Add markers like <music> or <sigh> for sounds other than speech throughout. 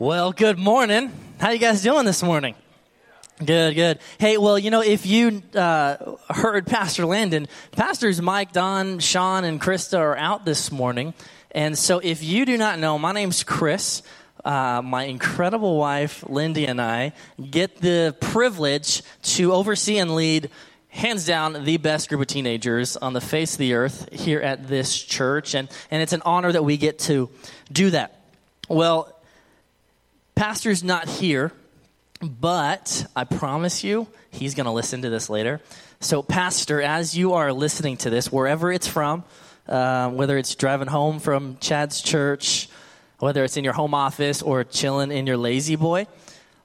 Well, good morning. How you guys doing this morning? Good, good. Hey, well, you know, if you uh, heard Pastor Landon, Pastors Mike, Don, Sean, and Krista are out this morning. And so if you do not know, my name's Kris. Uh, my incredible wife, Lindy, and I get the privilege to oversee and lead, hands down, the best group of teenagers on the face of the earth here at this church. And, and it's an honor that we get to do that. Well, Pastor's not here, but I promise you, he's going to listen to this later. So, Pastor, as you are listening to this, wherever it's from, uh, whether it's driving home from Chad's church, whether it's in your home office or chilling in your La-Z-Boy,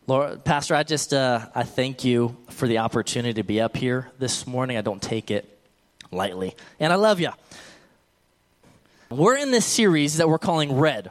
Lord, Pastor, I just uh, I thank you for the opportunity to be up here this morning. I don't take it lightly, and I love you. We're in this series that we're calling Red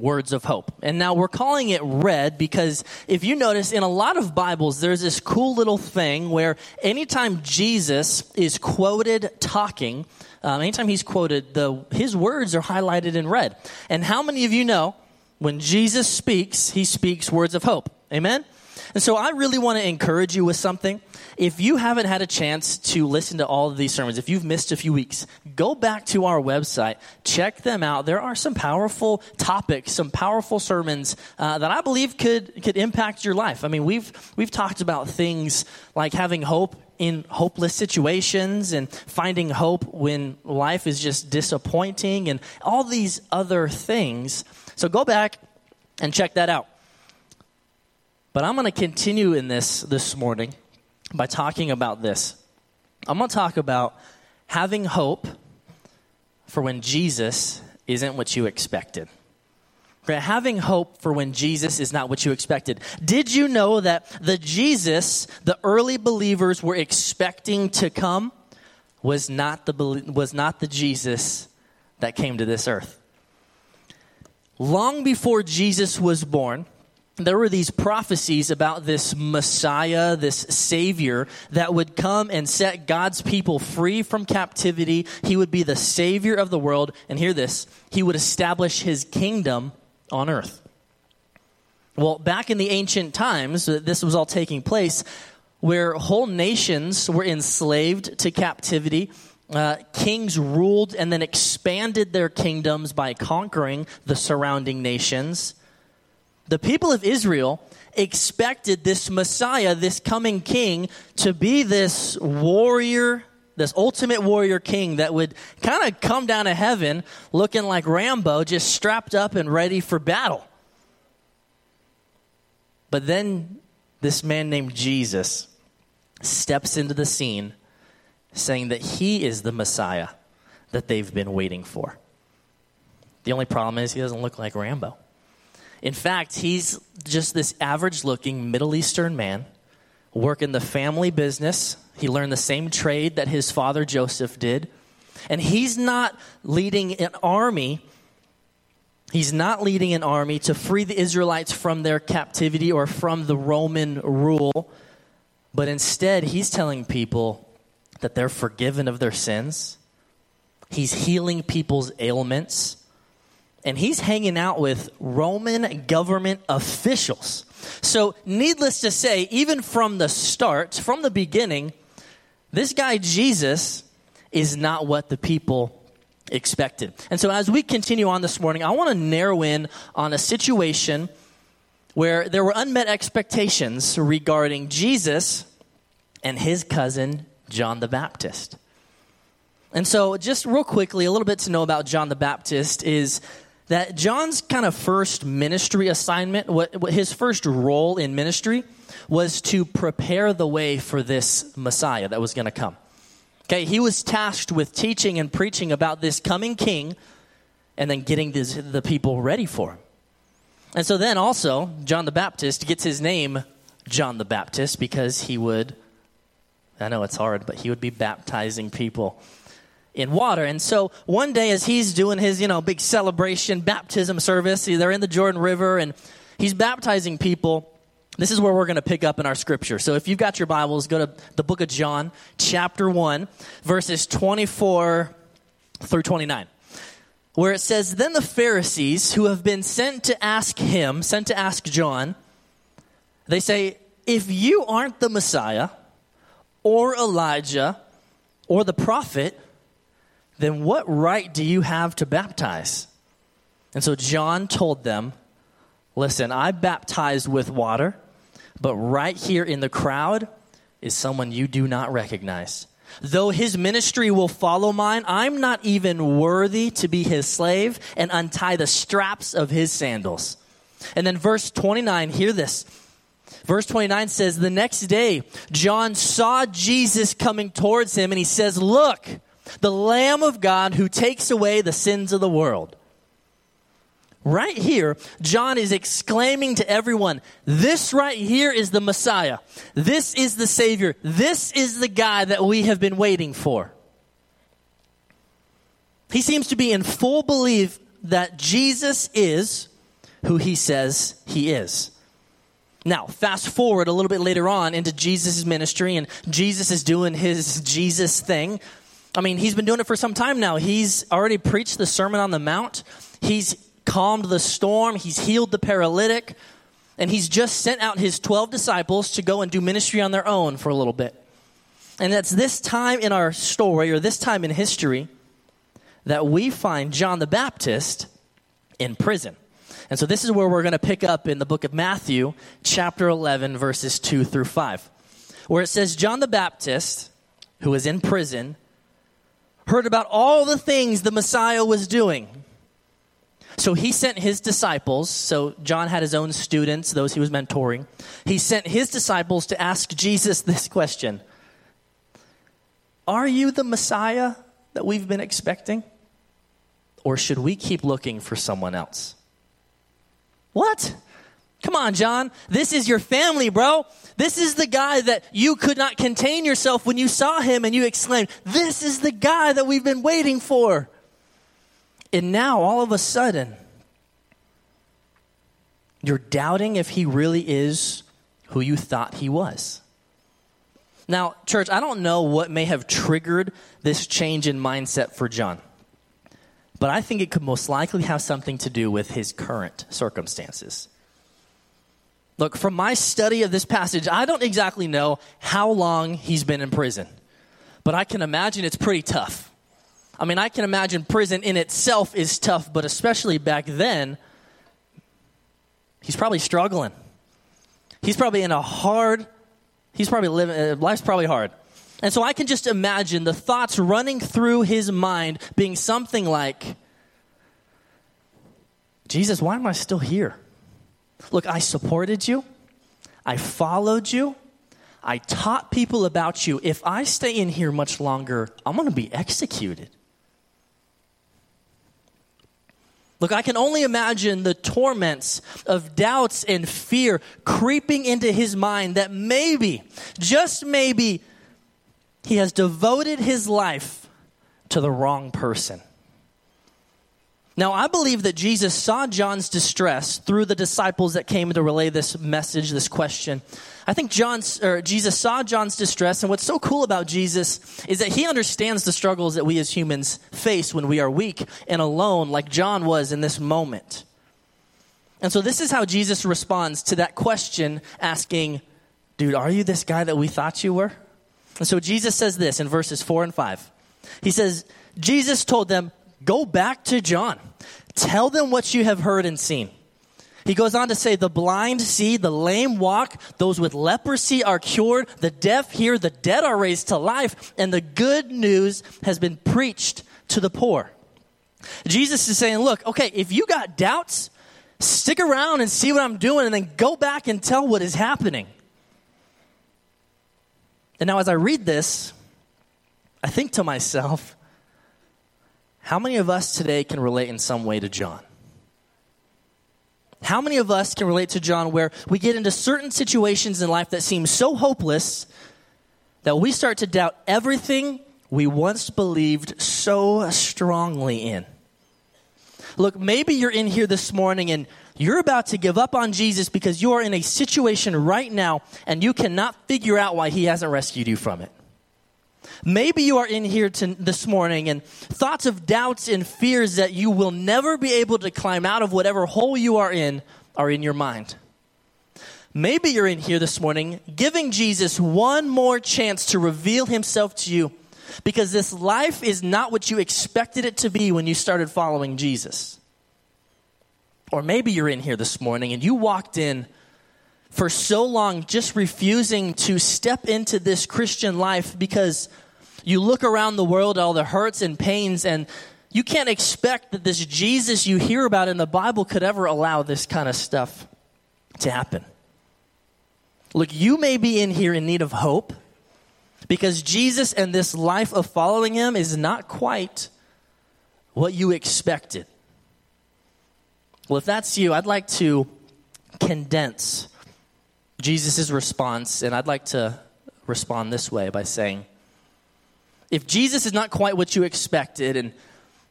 words of hope. And now we're calling it red because if you notice in a lot of Bibles, there's this cool little thing where anytime Jesus is quoted talking, um, anytime he's quoted, the, his words are highlighted in red. And how many of you know when Jesus speaks, he speaks words of hope? Amen? And so I really want to encourage you with something. If you haven't had a chance to listen to all of these sermons, if you've missed a few weeks, go back to our website, check them out. There are some powerful topics, some powerful sermons uh, that I believe could could impact your life. I mean, we've we've talked about things like having hope in hopeless situations and finding hope when life is just disappointing and all these other things. So go back and check that out. But I'm going to continue in this this morning by talking about this. I'm going to talk about having hope for when Jesus isn't what you expected. Having hope for when Jesus is not what you expected. Did you know that the Jesus the early believers were expecting to come was not the, was not the Jesus that came to this earth? Long before Jesus was born, there were these prophecies about this Messiah, this Savior that would come and set God's people free from captivity. He would be the Savior of the world. And hear this He would establish His kingdom on earth. Well, back in the ancient times, this was all taking place where whole nations were enslaved to captivity. Uh, kings ruled and then expanded their kingdoms by conquering the surrounding nations. The people of Israel expected this Messiah, this coming king, to be this warrior, this ultimate warrior king that would kind of come down to heaven looking like Rambo, just strapped up and ready for battle. But then this man named Jesus steps into the scene saying that he is the Messiah that they've been waiting for. The only problem is he doesn't look like Rambo. In fact, he's just this average looking Middle Eastern man working the family business. He learned the same trade that his father Joseph did. And he's not leading an army. He's not leading an army to free the Israelites from their captivity or from the Roman rule. But instead, he's telling people that they're forgiven of their sins. He's healing people's ailments and he's hanging out with Roman government officials. So, needless to say, even from the start, from the beginning, this guy Jesus is not what the people expected. And so, as we continue on this morning, I want to narrow in on a situation where there were unmet expectations regarding Jesus and his cousin, John the Baptist. And so, just real quickly, a little bit to know about John the Baptist is that John's kind of first ministry assignment, what, what, his first role in ministry, was to prepare the way for this Messiah that was going to come. Okay, he was tasked with teaching and preaching about this coming king and then getting this, the people ready for him. And so then also, John the Baptist gets his name John the Baptist because he would, I know it's hard, but he would be baptizing people in water. And so one day as he's doing his, you know, big celebration baptism service, they're in the Jordan River and he's baptizing people. This is where we're going to pick up in our scripture. So if you've got your Bibles, go to the book of John, chapter 1, verses 24 through 29. where it says, Then the Pharisees who have been sent to ask him, sent to ask John, they say, If you aren't the Messiah, or Elijah, or the prophet, then what right do you have to baptize? And so John told them, Listen, I baptized with water, but right here in the crowd is someone you do not recognize. Though his ministry will follow mine, I'm not even worthy to be his slave and untie the straps of his sandals. And then verse 29, hear this. Verse 29 says, The next day, John saw Jesus coming towards him, and he says, Look, the Lamb of God who takes away the sins of the world. Right here, John is exclaiming to everyone, This right here is the Messiah. This is the Savior. This is the guy that we have been waiting for. He seems to be in full belief that Jesus is who he says he is. Now, fast forward a little bit later on into Jesus' ministry, and Jesus is doing his Jesus thing. I mean, he's been doing it for some time now. He's already preached the Sermon on the Mount, he's calmed the storm, he's healed the paralytic, and he's just sent out his 12 disciples to go and do ministry on their own for a little bit. And that's this time in our story, or this time in history, that we find John the Baptist in prison. And so this is where we're going to pick up in the book of Matthew, chapter 11, verses 2 through 5, where it says, John the Baptist, who was in prison, heard about all the things the Messiah was doing. So he sent his disciples, so John had his own students, those he was mentoring. He sent his disciples to ask Jesus <laughs> this question Are you the Messiah that we've been expecting? Or should we keep looking for someone else? What? Come on, John. This is your family, bro. This is the guy that you could not contain yourself when you saw him and you exclaimed, This is the guy that we've been waiting for. And now, all of a sudden, you're doubting if he really is who you thought he was. Now, church, I don't know what may have triggered this change in mindset for John, but I think it could most likely have something to do with his current circumstances. Look, from my study of this passage, I don't exactly know how long he's been in prison, but I can imagine it's pretty tough. I mean, I can imagine prison in itself is tough, but especially back then, he's probably struggling. He's probably in a hard, he's probably living, uh, life's probably hard. And so I can just imagine the thoughts running through his mind being something like, Jesus, why am I still here? Look, I supported you, I followed you, I taught people about you. If I stay in here much longer, I'm going to be executed. Look, I can only imagine the torments of doubts and fear creeping into his mind that maybe, just maybe, he has devoted his life to the wrong person. Now, I believe that Jesus saw John's distress through the disciples that came to relay this message, this question. I think John's, or Jesus saw John's distress, and what's so cool about Jesus is that he understands the struggles that we as humans face when we are weak and alone, like John was in this moment. And so, this is how Jesus responds to that question, asking, Dude, are you this guy that we thought you were? And so, Jesus says this in verses 4 and 5. He says, Jesus told them, Go back to John. Tell them what you have heard and seen. He goes on to say, The blind see, the lame walk, those with leprosy are cured, the deaf hear, the dead are raised to life, and the good news has been preached to the poor. Jesus is saying, Look, okay, if you got doubts, stick around and see what I'm doing, and then go back and tell what is happening. And now, as I read this, I think to myself, how many of us today can relate in some way to John? How many of us can relate to John where we get into certain situations in life that seem so hopeless that we start to doubt everything we once believed so strongly in? Look, maybe you're in here this morning and you're about to give up on Jesus because you are in a situation right now and you cannot figure out why he hasn't rescued you from it. Maybe you are in here to, this morning and thoughts of doubts and fears that you will never be able to climb out of whatever hole you are in are in your mind. Maybe you're in here this morning giving Jesus one more chance to reveal himself to you because this life is not what you expected it to be when you started following Jesus. Or maybe you're in here this morning and you walked in for so long just refusing to step into this Christian life because you look around the world, all the hurts and pains, and you can't expect that this Jesus you hear about in the Bible could ever allow this kind of stuff to happen. Look, you may be in here in need of hope because Jesus and this life of following him is not quite what you expected. Well, if that's you, I'd like to condense Jesus' response, and I'd like to respond this way by saying, if Jesus is not quite what you expected, and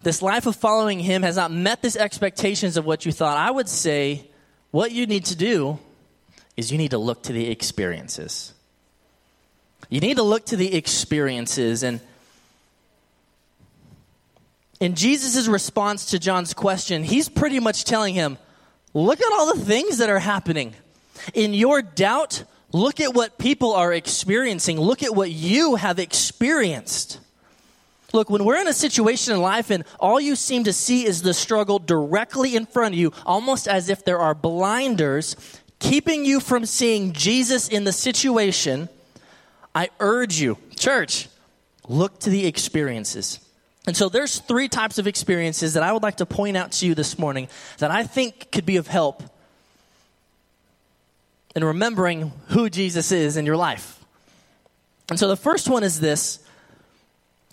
this life of following him has not met the expectations of what you thought, I would say what you need to do is you need to look to the experiences. You need to look to the experiences and in Jesus' response to John's question, he's pretty much telling him, Look at all the things that are happening. In your doubt, look at what people are experiencing. Look at what you have experienced. Look, when we're in a situation in life and all you seem to see is the struggle directly in front of you, almost as if there are blinders keeping you from seeing Jesus in the situation, I urge you, church, look to the experiences. And so there's three types of experiences that I would like to point out to you this morning that I think could be of help in remembering who Jesus is in your life. And so the first one is this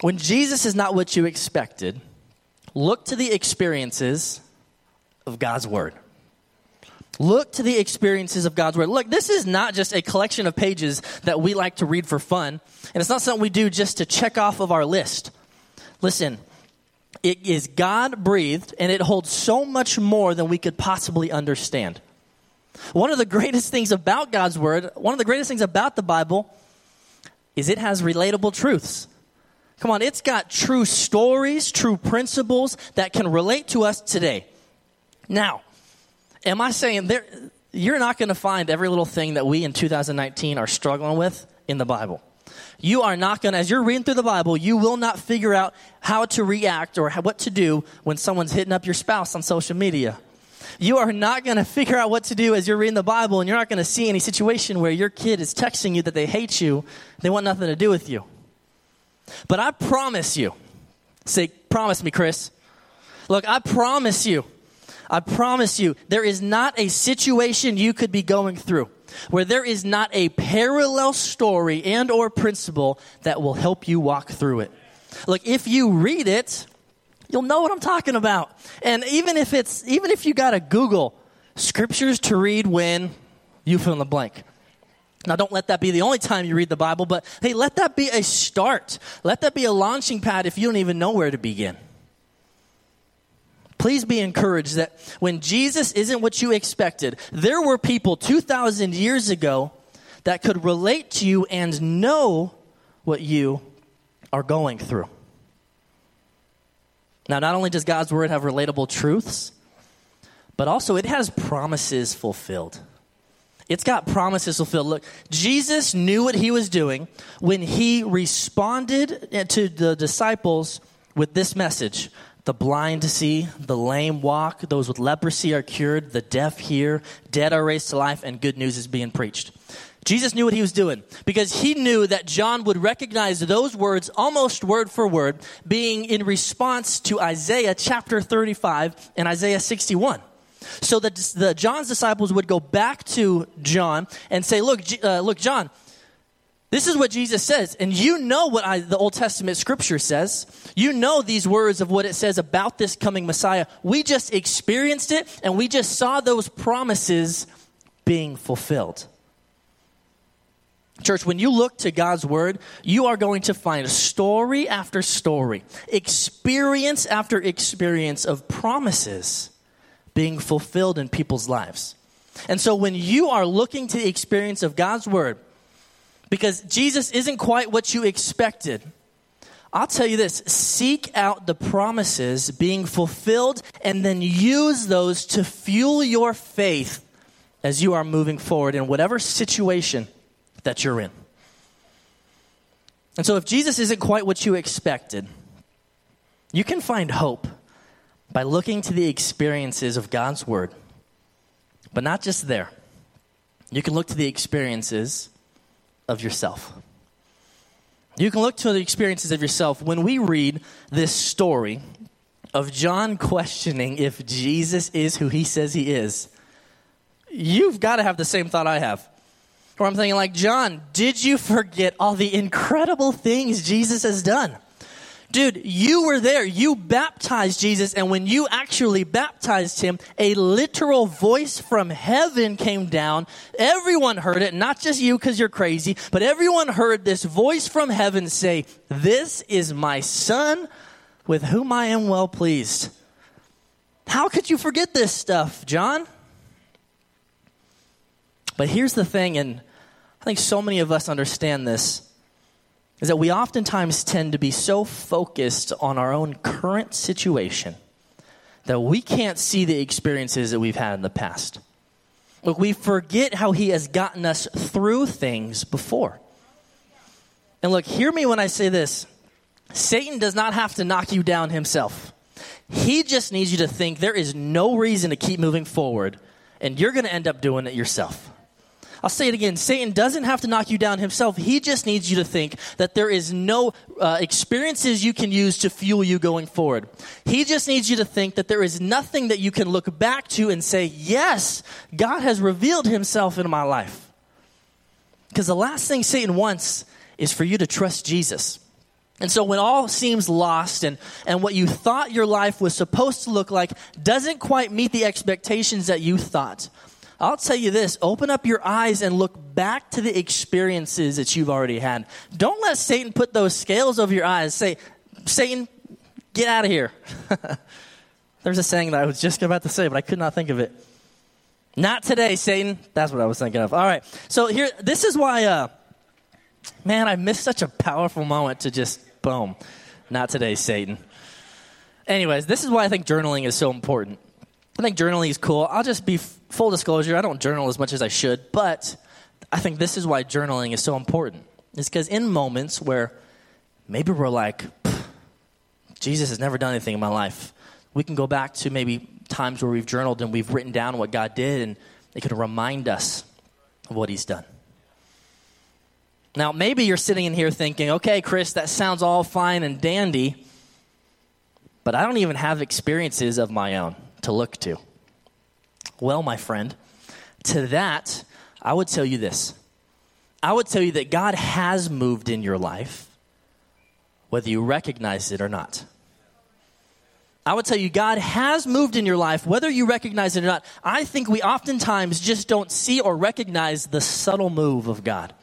when Jesus is not what you expected, look to the experiences of God's Word. Look to the experiences of God's Word. Look, this is not just a collection of pages that we like to read for fun, and it's not something we do just to check off of our list. Listen, it is God breathed, and it holds so much more than we could possibly understand. One of the greatest things about God's Word, one of the greatest things about the Bible, is it has relatable truths. Come on, it's got true stories, true principles that can relate to us today. Now, am I saying there, you're not going to find every little thing that we in 2019 are struggling with in the Bible? You are not going to, as you're reading through the Bible, you will not figure out how to react or what to do when someone's hitting up your spouse on social media. You are not going to figure out what to do as you're reading the Bible, and you're not going to see any situation where your kid is texting you that they hate you, they want nothing to do with you. But I promise you, say, promise me, Kris. Look, I promise you, I promise you, there is not a situation you could be going through where there is not a parallel story and or principle that will help you walk through it. Look, if you read it, you'll know what I'm talking about. And even if it's even if you got to Google scriptures to read when you fill in the blank. Now, don't let that be the only time you read the Bible, but hey, let that be a start. Let that be a launching pad if you don't even know where to begin. Please be encouraged that when Jesus isn't what you expected, there were people 2,000 years ago that could relate to you and know what you are going through. Now, not only does God's word have relatable truths, but also it has promises fulfilled. It's got promises fulfilled. Look, Jesus knew what he was doing when he responded to the disciples with this message the blind see, the lame walk, those with leprosy are cured, the deaf hear, dead are raised to life, and good news is being preached. Jesus knew what he was doing because he knew that John would recognize those words almost word for word, being in response to Isaiah chapter 35 and Isaiah 61. So that the John's disciples would go back to John and say, "Look, uh, look, John, this is what Jesus says, and you know what I, the Old Testament Scripture says. You know these words of what it says about this coming Messiah. We just experienced it, and we just saw those promises being fulfilled." Church, when you look to God's word, you are going to find story after story, experience after experience of promises being fulfilled in people's lives. And so when you are looking to the experience of God's word, because Jesus isn't quite what you expected. I'll tell you this seek out the promises being fulfilled and then use those to fuel your faith as you are moving forward in whatever situation that you're in. And so, if Jesus isn't quite what you expected, you can find hope by looking to the experiences of God's Word. But not just there, you can look to the experiences of yourself. You can look to the experiences of yourself. When we read this story of John questioning if Jesus is who he says he is, you've got to have the same thought I have. Or I'm thinking, like, John, did you forget all the incredible things Jesus has done? Dude, you were there. You baptized Jesus, and when you actually baptized him, a literal voice from heaven came down. Everyone heard it, not just you because you're crazy, but everyone heard this voice from heaven say, This is my son with whom I am well pleased. How could you forget this stuff, John? But here's the thing, and I think so many of us understand this is that we oftentimes tend to be so focused on our own current situation that we can't see the experiences that we've had in the past. Look, we forget how He has gotten us through things before. And look, hear me when I say this Satan does not have to knock you down himself. He just needs you to think there is no reason to keep moving forward, and you're going to end up doing it yourself. I'll say it again Satan doesn't have to knock you down himself. He just needs you to think that there is no uh, experiences you can use to fuel you going forward. He just needs you to think that there is nothing that you can look back to and say, Yes, God has revealed himself in my life. Because the last thing Satan wants is for you to trust Jesus. And so when all seems lost and, and what you thought your life was supposed to look like doesn't quite meet the expectations that you thought, I'll tell you this open up your eyes and look back to the experiences that you've already had. Don't let Satan put those scales over your eyes. Say, Satan, get out of here. <laughs> There's a saying that I was just about to say, but I could not think of it. Not today, Satan. That's what I was thinking of. All right. So here, this is why, uh, man, I missed such a powerful moment to just, boom. Not today, Satan. Anyways, this is why I think journaling is so important. I think journaling is cool. I'll just be full disclosure, I don't journal as much as I should, but I think this is why journaling is so important. It's because in moments where maybe we're like, Jesus has never done anything in my life, we can go back to maybe times where we've journaled and we've written down what God did, and it can remind us of what He's done. Now, maybe you're sitting in here thinking, okay, Kris, that sounds all fine and dandy, but I don't even have experiences of my own to look to. Well, my friend, to that, I would tell you this. I would tell you that God has moved in your life, whether you recognize it or not. I would tell you, God has moved in your life, whether you recognize it or not. I think we oftentimes just don't see or recognize the subtle move of God.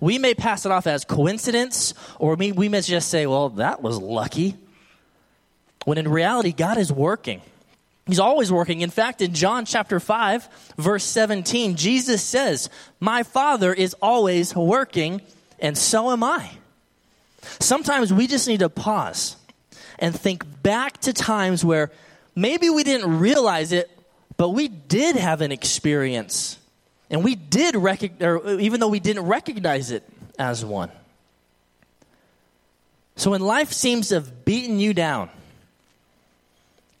We may pass it off as coincidence, or we, may just say, well, that was lucky. When in reality, God is working. He's always working. In fact, in John chapter 5, verse 17, Jesus says, My Father is always working, and so am I. Sometimes we just need to pause and think back to times where maybe we didn't realize it, but we did have an experience. And we did recognize, even though we didn't recognize it as one. So when life seems to have beaten you down,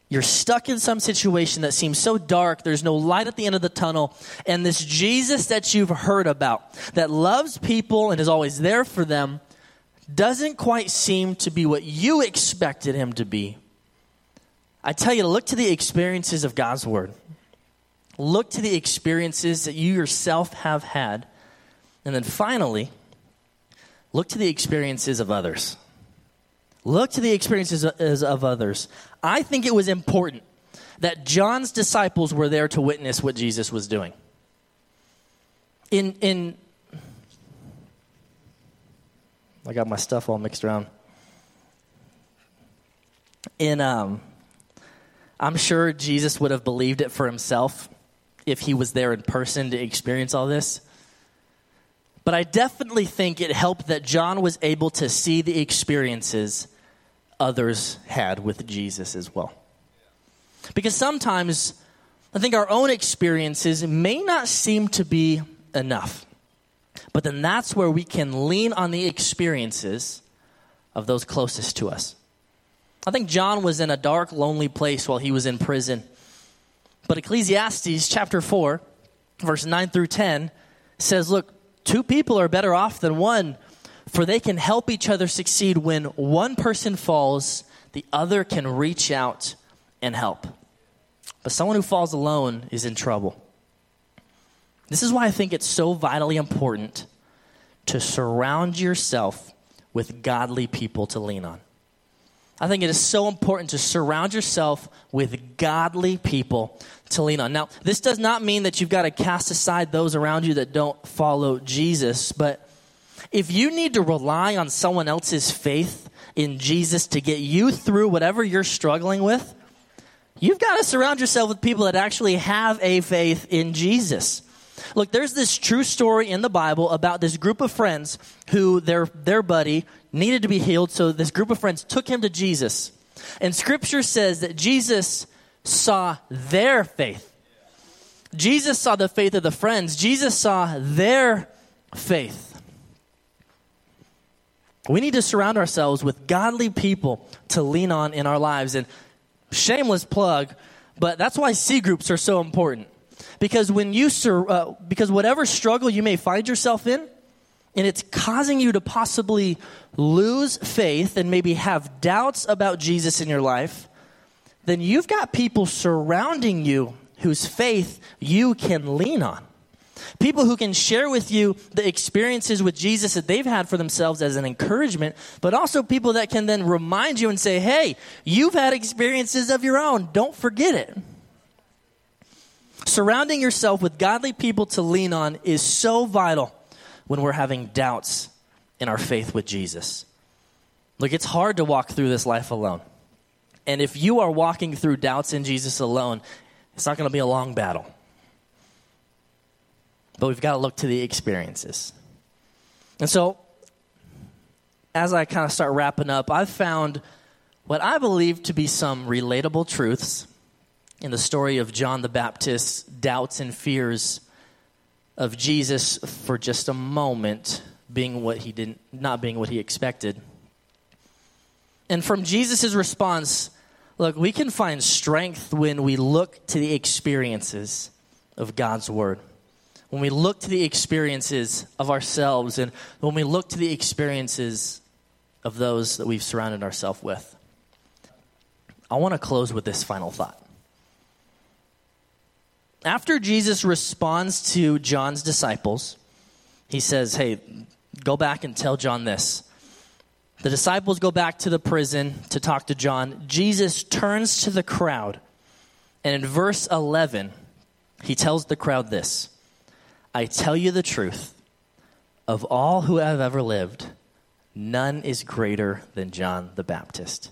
you're stuck in some situation that seems so dark, there's no light at the end of the tunnel, and this Jesus that you've heard about, that loves people and is always there for them, doesn't quite seem to be what you expected him to be. I tell you to look to the experiences of God's Word. Look to the experiences that you yourself have had. And then finally, look to the experiences of others. Look to the experiences of others. I think it was important that John's disciples were there to witness what Jesus was doing. In, in, I got my stuff all mixed around. In, um, I'm sure Jesus would have believed it for himself if he was there in person to experience all this. But I definitely think it helped that John was able to see the experiences others had with Jesus as well. Because sometimes I think our own experiences may not seem to be enough. But then that's where we can lean on the experiences of those closest to us. I think John was in a dark, lonely place while he was in prison. But Ecclesiastes chapter 4, verse 9 through 10 says, Look, two people are better off than one, for they can help each other succeed when one person falls, the other can reach out and help. But someone who falls alone is in trouble. This is why I think it's so vitally important to surround yourself with godly people to lean on. I think it is so important to surround yourself with godly people to lean on. Now, this does not mean that you've got to cast aside those around you that don't follow Jesus, but if you need to rely on someone else's faith in Jesus to get you through whatever you're struggling with, you've got to surround yourself with people that actually have a faith in Jesus. Look, there's this true story in the Bible about this group of friends who their, their buddy needed to be healed, so this group of friends took him to Jesus. And scripture says that Jesus saw their faith. Jesus saw the faith of the friends, Jesus saw their faith. We need to surround ourselves with godly people to lean on in our lives. And shameless plug, but that's why C groups are so important. Because when you sur- uh, because whatever struggle you may find yourself in, and it's causing you to possibly lose faith and maybe have doubts about Jesus in your life, then you've got people surrounding you whose faith you can lean on. People who can share with you the experiences with Jesus that they've had for themselves as an encouragement, but also people that can then remind you and say, hey, you've had experiences of your own. Don't forget it. Surrounding yourself with godly people to lean on is so vital when we're having doubts in our faith with Jesus. Look, it's hard to walk through this life alone. And if you are walking through doubts in Jesus alone, it's not going to be a long battle. But we've got to look to the experiences. And so, as I kind of start wrapping up, I've found what I believe to be some relatable truths in the story of John the Baptist's doubts and fears of Jesus for just a moment being what he didn't not being what he expected. And from Jesus' response, look, we can find strength when we look to the experiences of God's word. When we look to the experiences of ourselves and when we look to the experiences of those that we've surrounded ourselves with. I want to close with this final thought after Jesus responds to John's disciples, he says, Hey, go back and tell John this. The disciples go back to the prison to talk to John. Jesus turns to the crowd, and in verse 11, he tells the crowd this I tell you the truth, of all who have ever lived, none is greater than John the Baptist.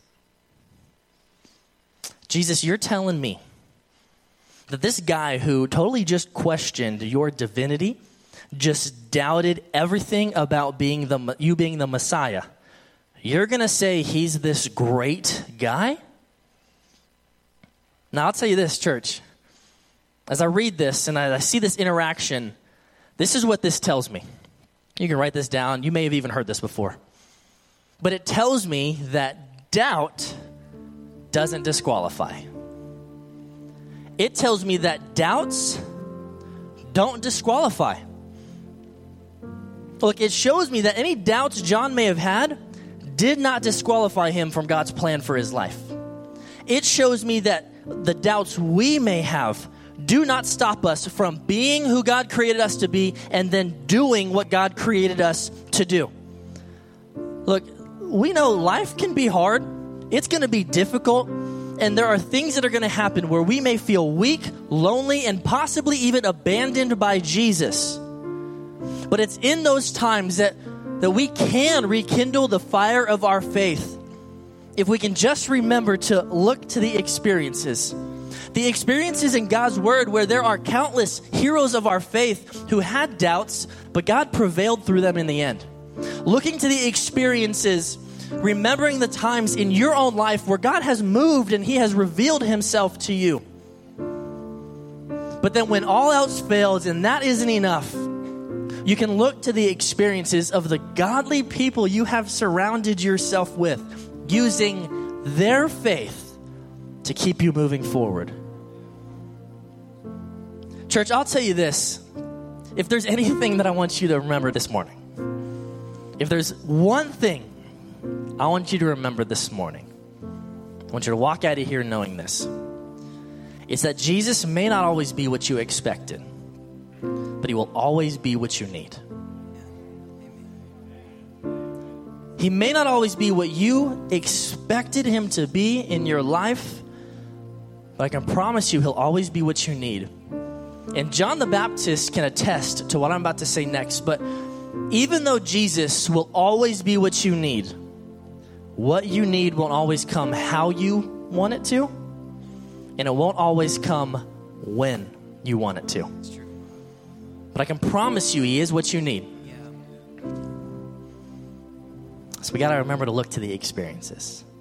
Jesus, you're telling me that this guy who totally just questioned your divinity, just doubted everything about being the you being the Messiah. You're going to say he's this great guy? Now, I'll tell you this, church. As I read this and I see this interaction, this is what this tells me. You can write this down. You may have even heard this before. But it tells me that doubt doesn't disqualify it tells me that doubts don't disqualify. Look, it shows me that any doubts John may have had did not disqualify him from God's plan for his life. It shows me that the doubts we may have do not stop us from being who God created us to be and then doing what God created us to do. Look, we know life can be hard, it's going to be difficult and there are things that are going to happen where we may feel weak, lonely, and possibly even abandoned by Jesus. But it's in those times that, that we can rekindle the fire of our faith if we can just remember to look to the experiences. The experiences in God's Word where there are countless heroes of our faith who had doubts, but God prevailed through them in the end. Looking to the experiences, remembering the times in your own life where God has moved and He has revealed Himself to you. But then when all else fails and that isn't enough, you can look to the experiences of the godly people you have surrounded yourself with, using their faith to keep you moving forward. Church, I'll tell you this. If there's anything that I want you to remember this morning, if there's one thing I want you to remember this morning, I want you to walk out of here knowing this. It's that Jesus may not always be what you expected, but he will always be what you need. He may not always be what you expected him to be in your life, but I can promise you he'll always be what you need. And John the Baptist can attest to what I'm about to say next, but even though Jesus will always be what you need, what you need won't always come how you want it to, and it won't always come when you want it to. But I can promise you, He is what you need. So we got to remember to look to the experiences.